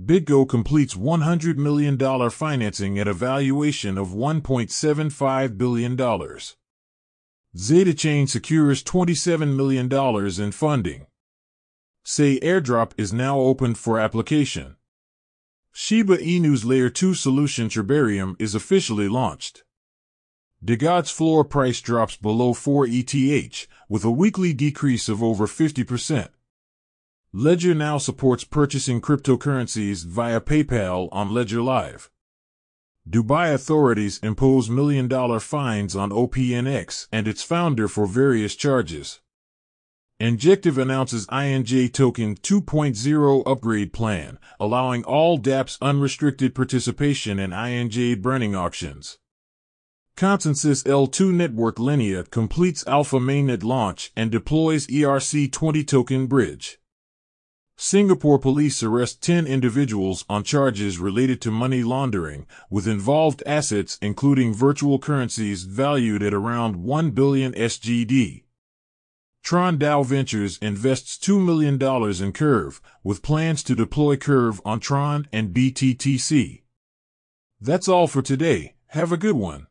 BitGo completes $100 million financing at a valuation of $1.75 billion. Zeta Chain secures $27 million in funding. Sei airdrop is now open for application. Shiba Inu's Layer 2 solution Shibarium is officially launched. DeGods floor price drops below 4 ETH, with a weekly decrease of over 50%. Ledger now supports purchasing cryptocurrencies via PayPal on Ledger Live. Dubai authorities impose million dollar fines on OPNX and its founder for various charges. Injective announces INJ Token 2.0 upgrade plan, allowing all dApps unrestricted participation in INJ burning auctions. Consensys L2 network Linea completes alpha mainnet launch and deploys ERC20 token bridge. Singapore police arrest 10 individuals on charges related to money laundering, with involved assets including virtual currencies valued at around 1 billion SGD. Tron DAO Ventures invests $2 million in Curve, with plans to deploy Curve on Tron and BTTC. That's all for today. Have a good one.